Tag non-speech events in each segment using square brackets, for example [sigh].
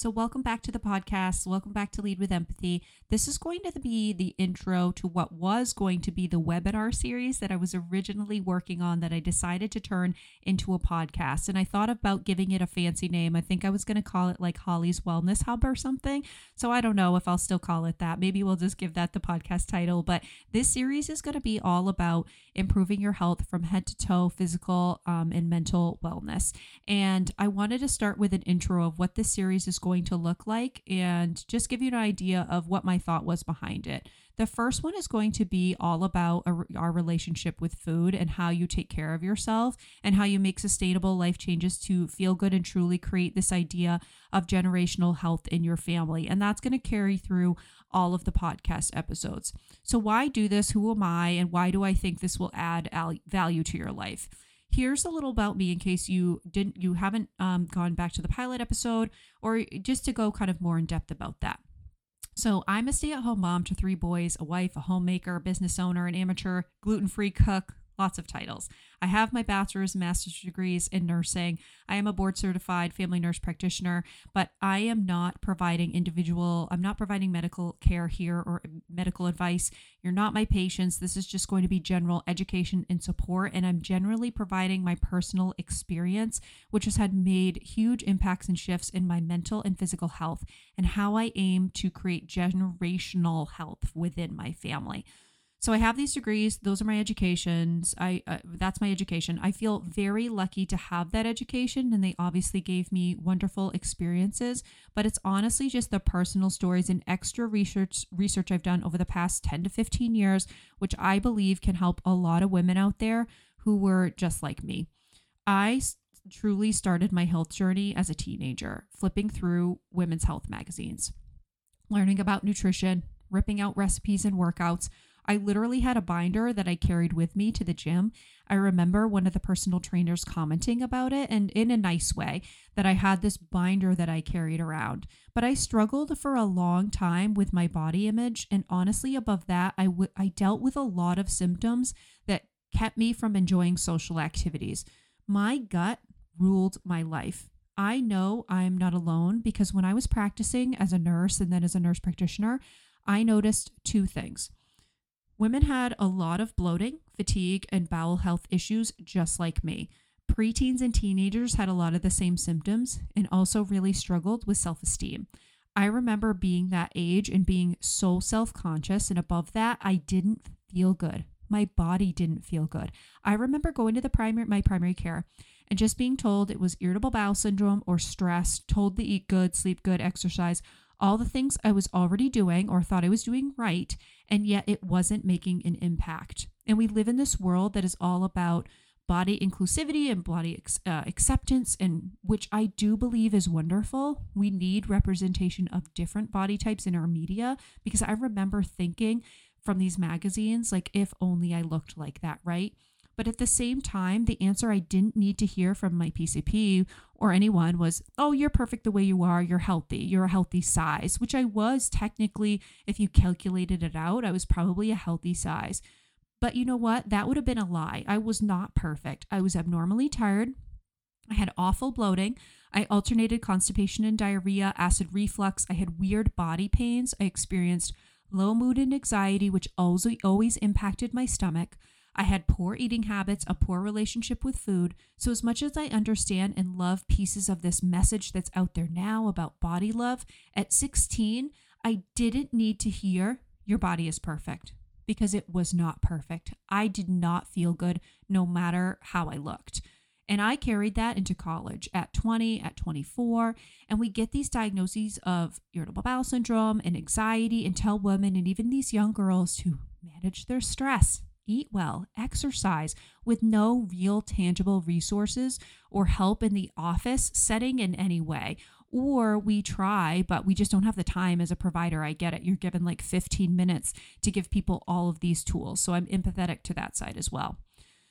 So, welcome back to the podcast. Welcome back to Lead with Empathy. This is going to be the intro to what was going to be the webinar series that I was originally working on that I decided to turn into a podcast. And I thought about giving it a fancy name. I think I was going to call it like Holly's Wellness Hub or something. So, I don't know if I'll still call it that. Maybe we'll just give that the podcast title. But this series is going to be all about improving your health from head to toe, physical um, and mental wellness. And I wanted to start with an intro of what this series is going to look like and just give you an idea of what my thought was behind it. The first one is going to be all about our relationship with food and how you take care of yourself and how you make sustainable life changes to feel good and truly create this idea of generational health in your family. And that's going to carry through all of the podcast episodes. So, why do this? Who am I? And why do I think this will add value to your life? Here's a little about me in case you didn't you haven't um, gone back to the pilot episode or just to go kind of more in depth about that. So i'm a stay-at-home mom to three boys a wife a homemaker a business owner an amateur gluten-free cook lots of titles. I have my bachelor's and master's degrees in nursing. I am a board certified family nurse practitioner, but I am not providing individual, I'm not providing medical care here or medical advice. You're not my patients. This is just going to be general education and support. And I'm generally providing my personal experience, which has had made huge impacts and shifts in my mental and physical health and how I aim to create generational health within my family. So I have these degrees; those are my educations. I uh, that's my education. I feel very lucky to have that education, and they obviously gave me wonderful experiences. But it's honestly just the personal stories and extra research research I've done over the past ten to fifteen years, which I believe can help a lot of women out there who were just like me. I truly started my health journey as a teenager, flipping through women's health magazines, learning about nutrition, ripping out recipes and workouts I literally had a binder that I carried with me to the gym. I remember one of the personal trainers commenting about it and in a nice way that I had this binder that I carried around. But I struggled for a long time with my body image. And honestly, above that, I, w- I dealt with a lot of symptoms that kept me from enjoying social activities. My gut ruled my life. I know I'm not alone because when I was practicing as a nurse and then as a nurse practitioner, I noticed two things. Women had a lot of bloating, fatigue, and bowel health issues just like me. Preteens and teenagers had a lot of the same symptoms and also really struggled with self esteem. I remember being that age and being so self conscious, and above that, I didn't feel good. My body didn't feel good. I remember going to the primary my primary care and just being told it was irritable bowel syndrome or stress, told to eat good, sleep good, exercise, all the things I was already doing or thought I was doing right, and yet it wasn't making an impact. And we live in this world that is all about body inclusivity and body uh, acceptance, and which I do believe is wonderful. We need representation of different body types in our media because I remember thinking from these magazines, like, if only I looked like that, right? But at the same time, the answer I didn't need to hear from my PCP or anyone was, oh, you're perfect the way you are. You're healthy. You're a healthy size, which I was technically, if you calculated it out, I was probably a healthy size. But you know what? That would have been a lie. I was not perfect. I was abnormally tired. I had awful bloating. I alternated constipation and diarrhea, acid reflux. I had weird body pains. I experienced low mood and anxiety, which also always impacted my stomach. I had poor eating habits, a poor relationship with food. So, as much as I understand and love pieces of this message that's out there now about body love, at 16, I didn't need to hear your body is perfect because it was not perfect. I did not feel good no matter how I looked. And I carried that into college at 20, at 24. And we get these diagnoses of irritable bowel syndrome and anxiety and tell women and even these young girls to manage their stress eat well, exercise with no real tangible resources or help in the office setting in any way. Or we try, but we just don't have the time as a provider. I get it. You're given like 15 minutes to give people all of these tools. So I'm empathetic to that side as well.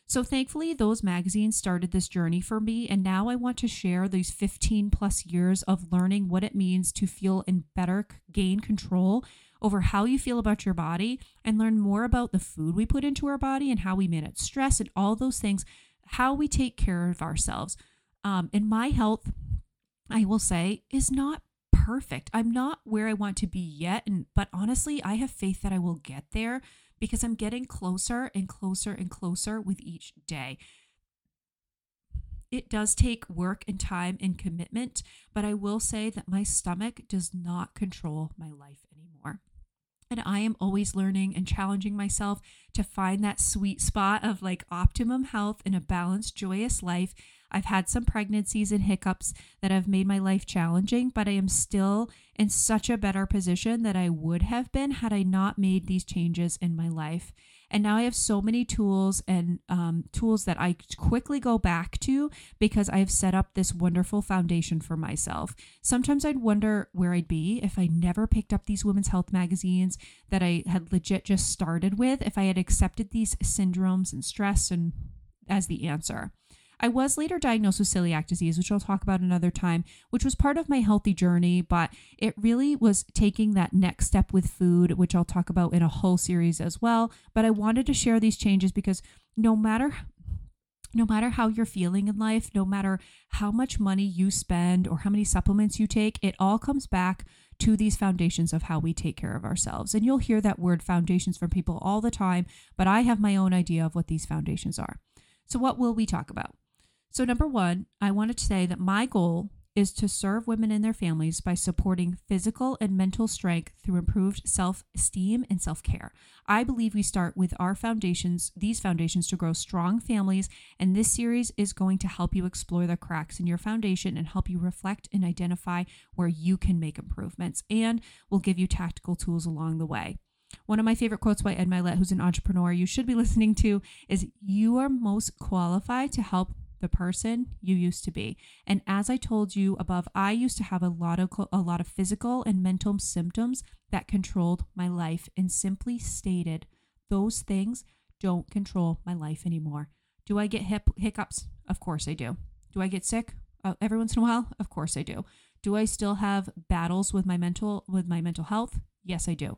So thankfully, those magazines started this journey for me. And now I want to share these 15 plus years of learning what it means to feel and better gain control over how you feel about your body and learn more about the food we put into our body and how we manage stress and all those things, how we take care of ourselves. Um, and my health, I will say, is not perfect. I'm not where I want to be yet, and but honestly, I have faith that I will get there because I'm getting closer and closer and closer with each day. It does take work and time and commitment, but I will say that my stomach does not control my life. And I am always learning and challenging myself to find that sweet spot of like optimum health and a balanced, joyous life. I've had some pregnancies and hiccups that have made my life challenging, but I am still in such a better position that I would have been had I not made these changes in my life. And now I have so many tools and um, tools that I quickly go back to because I've set up this wonderful foundation for myself. Sometimes I'd wonder where I'd be if I never picked up these women's health magazines that I had legit just started with, if I had accepted these syndromes and stress and as the answer. I was later diagnosed with celiac disease, which I'll talk about another time, which was part of my healthy journey, but it really was taking that next step with food, which I'll talk about in a whole series as well. But I wanted to share these changes because no matter no matter how you're feeling in life, no matter how much money you spend or how many supplements you take, it all comes back to these foundations of how we take care of ourselves. And you'll hear that word foundations from people all the time, but I have my own idea of what these foundations are. So, what will we talk about? So, number one, I wanted to say that my goal is to serve women and their families by supporting physical and mental strength through improved self esteem and self care. I believe we start with our foundations, these foundations, to grow strong families. And this series is going to help you explore the cracks in your foundation and help you reflect and identify where you can make improvements. And will give you tactical tools along the way. One of my favorite quotes by Ed Mylett, who's an entrepreneur you should be [laughs] listening to, is You are most qualified to help the person you used to be. And as I told you above, I used to have a lot of a lot of physical and mental symptoms that controlled my life and simply stated those things don't control my life anymore. Do I get hip hiccups? Of course I do. Do I get sick uh, every once in a while? Of course I do. Do I still have battles with my mental with my mental health? Yes, I do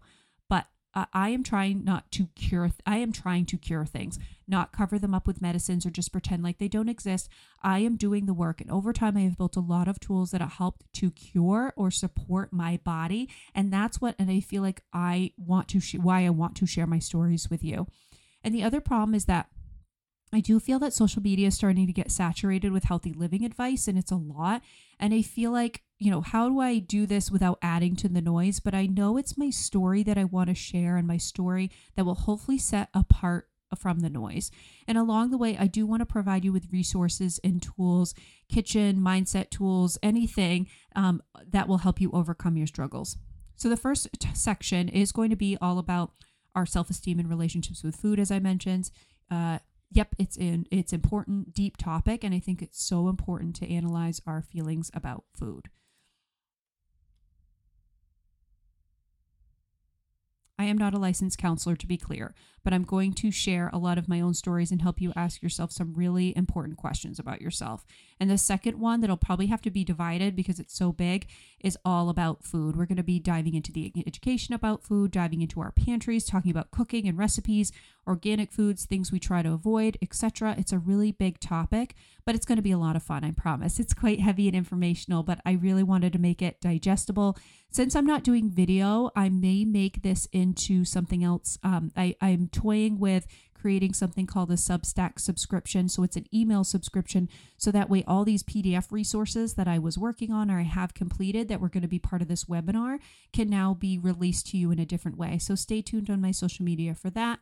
I am trying not to cure, th- I am trying to cure things, not cover them up with medicines or just pretend like they don't exist. I am doing the work. And over time, I have built a lot of tools that have helped to cure or support my body. And that's what, and I feel like I want to, sh- why I want to share my stories with you. And the other problem is that I do feel that social media is starting to get saturated with healthy living advice, and it's a lot. And I feel like, you know, how do I do this without adding to the noise? But I know it's my story that I want to share and my story that will hopefully set apart from the noise. And along the way, I do want to provide you with resources and tools, kitchen, mindset tools, anything um, that will help you overcome your struggles. So, the first t- section is going to be all about our self esteem and relationships with food, as I mentioned. Uh, yep, it's in it's important deep topic and I think it's so important to analyze our feelings about food. Am not a licensed counselor, to be clear, but I'm going to share a lot of my own stories and help you ask yourself some really important questions about yourself. And the second one that'll probably have to be divided because it's so big is all about food. We're going to be diving into the education about food, diving into our pantries, talking about cooking and recipes, organic foods, things we try to avoid, etc. It's a really big topic, but it's going to be a lot of fun, I promise. It's quite heavy and informational, but I really wanted to make it digestible. Since I'm not doing video, I may make this into something else. Um, I, I'm toying with creating something called a Substack subscription. So it's an email subscription. So that way, all these PDF resources that I was working on or I have completed that were going to be part of this webinar can now be released to you in a different way. So stay tuned on my social media for that.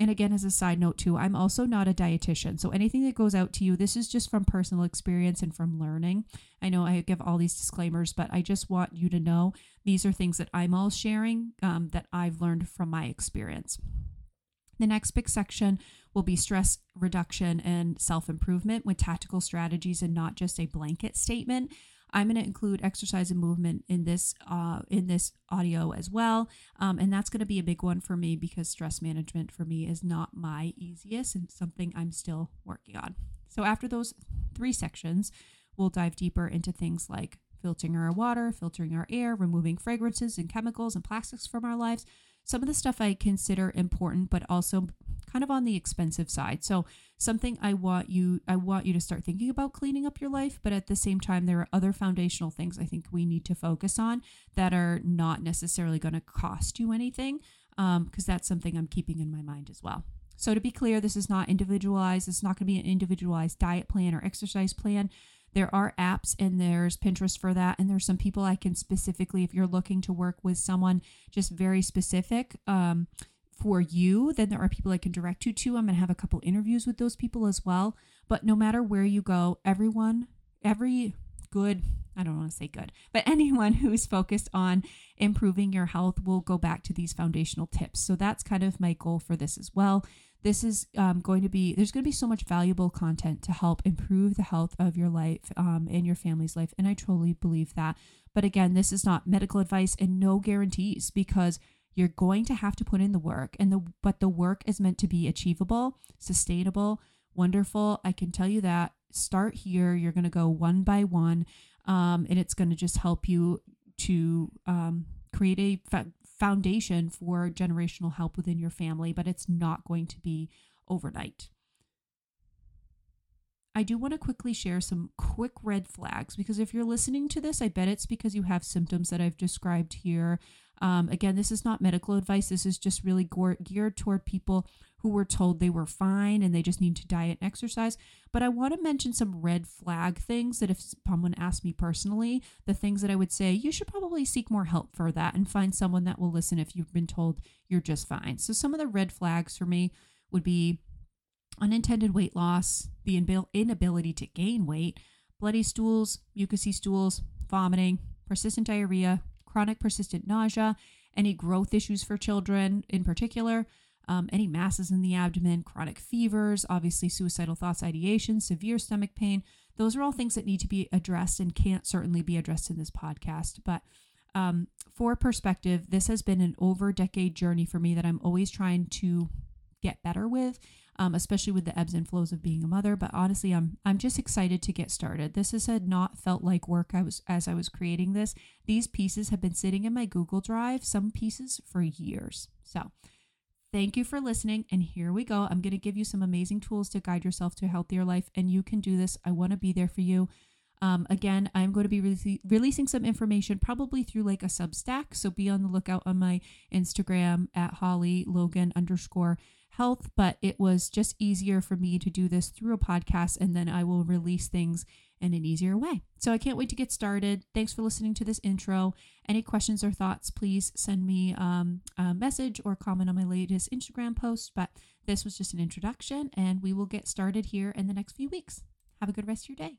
And again, as a side note, too, I'm also not a dietitian. So anything that goes out to you, this is just from personal experience and from learning. I know I give all these disclaimers, but I just want you to know these are things that I'm all sharing um, that I've learned from my experience. The next big section will be stress reduction and self improvement with tactical strategies and not just a blanket statement. I'm going to include exercise and movement in this uh, in this audio as well, um, and that's going to be a big one for me because stress management for me is not my easiest and something I'm still working on. So after those three sections, we'll dive deeper into things like filtering our water, filtering our air, removing fragrances and chemicals and plastics from our lives, some of the stuff I consider important, but also kind of on the expensive side. So something I want you I want you to start thinking about cleaning up your life, but at the same time there are other foundational things I think we need to focus on that are not necessarily going to cost you anything because um, that's something I'm keeping in my mind as well. So to be clear, this is not individualized. It's not going to be an individualized diet plan or exercise plan. There are apps and there's Pinterest for that. And there's some people I can specifically, if you're looking to work with someone just very specific um, for you, then there are people I can direct you to. I'm going to have a couple interviews with those people as well. But no matter where you go, everyone, every good I don't want to say good, but [laughs] anyone who's focused on improving your health will go back to these foundational tips. So that's kind of my goal for this as well. This is um, going to be, there's going to be so much valuable content to help improve the health of your life um, and your family's life. And I truly believe that. But again, this is not medical advice and no guarantees because you're going to have to put in the work and the but the work is meant to be achievable sustainable wonderful i can tell you that start here you're going to go one by one um, and it's going to just help you to um, create a foundation for generational help within your family, but it's not going to be overnight. I do want to quickly share some quick red flags because if you're listening to this, I bet it's because you have symptoms that I've described here. Um, again, this is not medical advice. This is just really geared toward people who were told they were fine and they just need to diet and exercise. But I want to mention some red flag things that if someone asked me personally, the things that I would say, you should probably seek more help for that and find someone that will listen if you've been told you're just fine. So some of the red flags for me would be unintended weight loss, the inability to gain weight, bloody stools, mucousy stools, vomiting, persistent diarrhea, chronic persistent nausea, any growth issues for children in particular, um, any masses in the abdomen, chronic fevers, obviously suicidal thoughts, ideation, severe stomach pain. Those are all things that need to be addressed and can't certainly be addressed in this podcast. But um, for perspective, this has been an over decade journey for me that I'm always trying to get better with, um, especially with the ebbs and flows of being a mother. But honestly, I'm I'm just excited to get started. This has not felt like work. I was as I was creating this. These pieces have been sitting in my Google Drive, some pieces for years. So Thank you for listening. And here we go. I'm going to give you some amazing tools to guide yourself to a healthier life, and you can do this. I want to be there for you. Um, again, I'm going to be re- releasing some information probably through like a Substack. So be on the lookout on my Instagram at Holly Logan underscore health. But it was just easier for me to do this through a podcast, and then I will release things in an easier way. So I can't wait to get started. Thanks for listening to this intro. Any questions or thoughts, please send me um, a message or comment on my latest Instagram post. But this was just an introduction, and we will get started here in the next few weeks. Have a good rest of your day.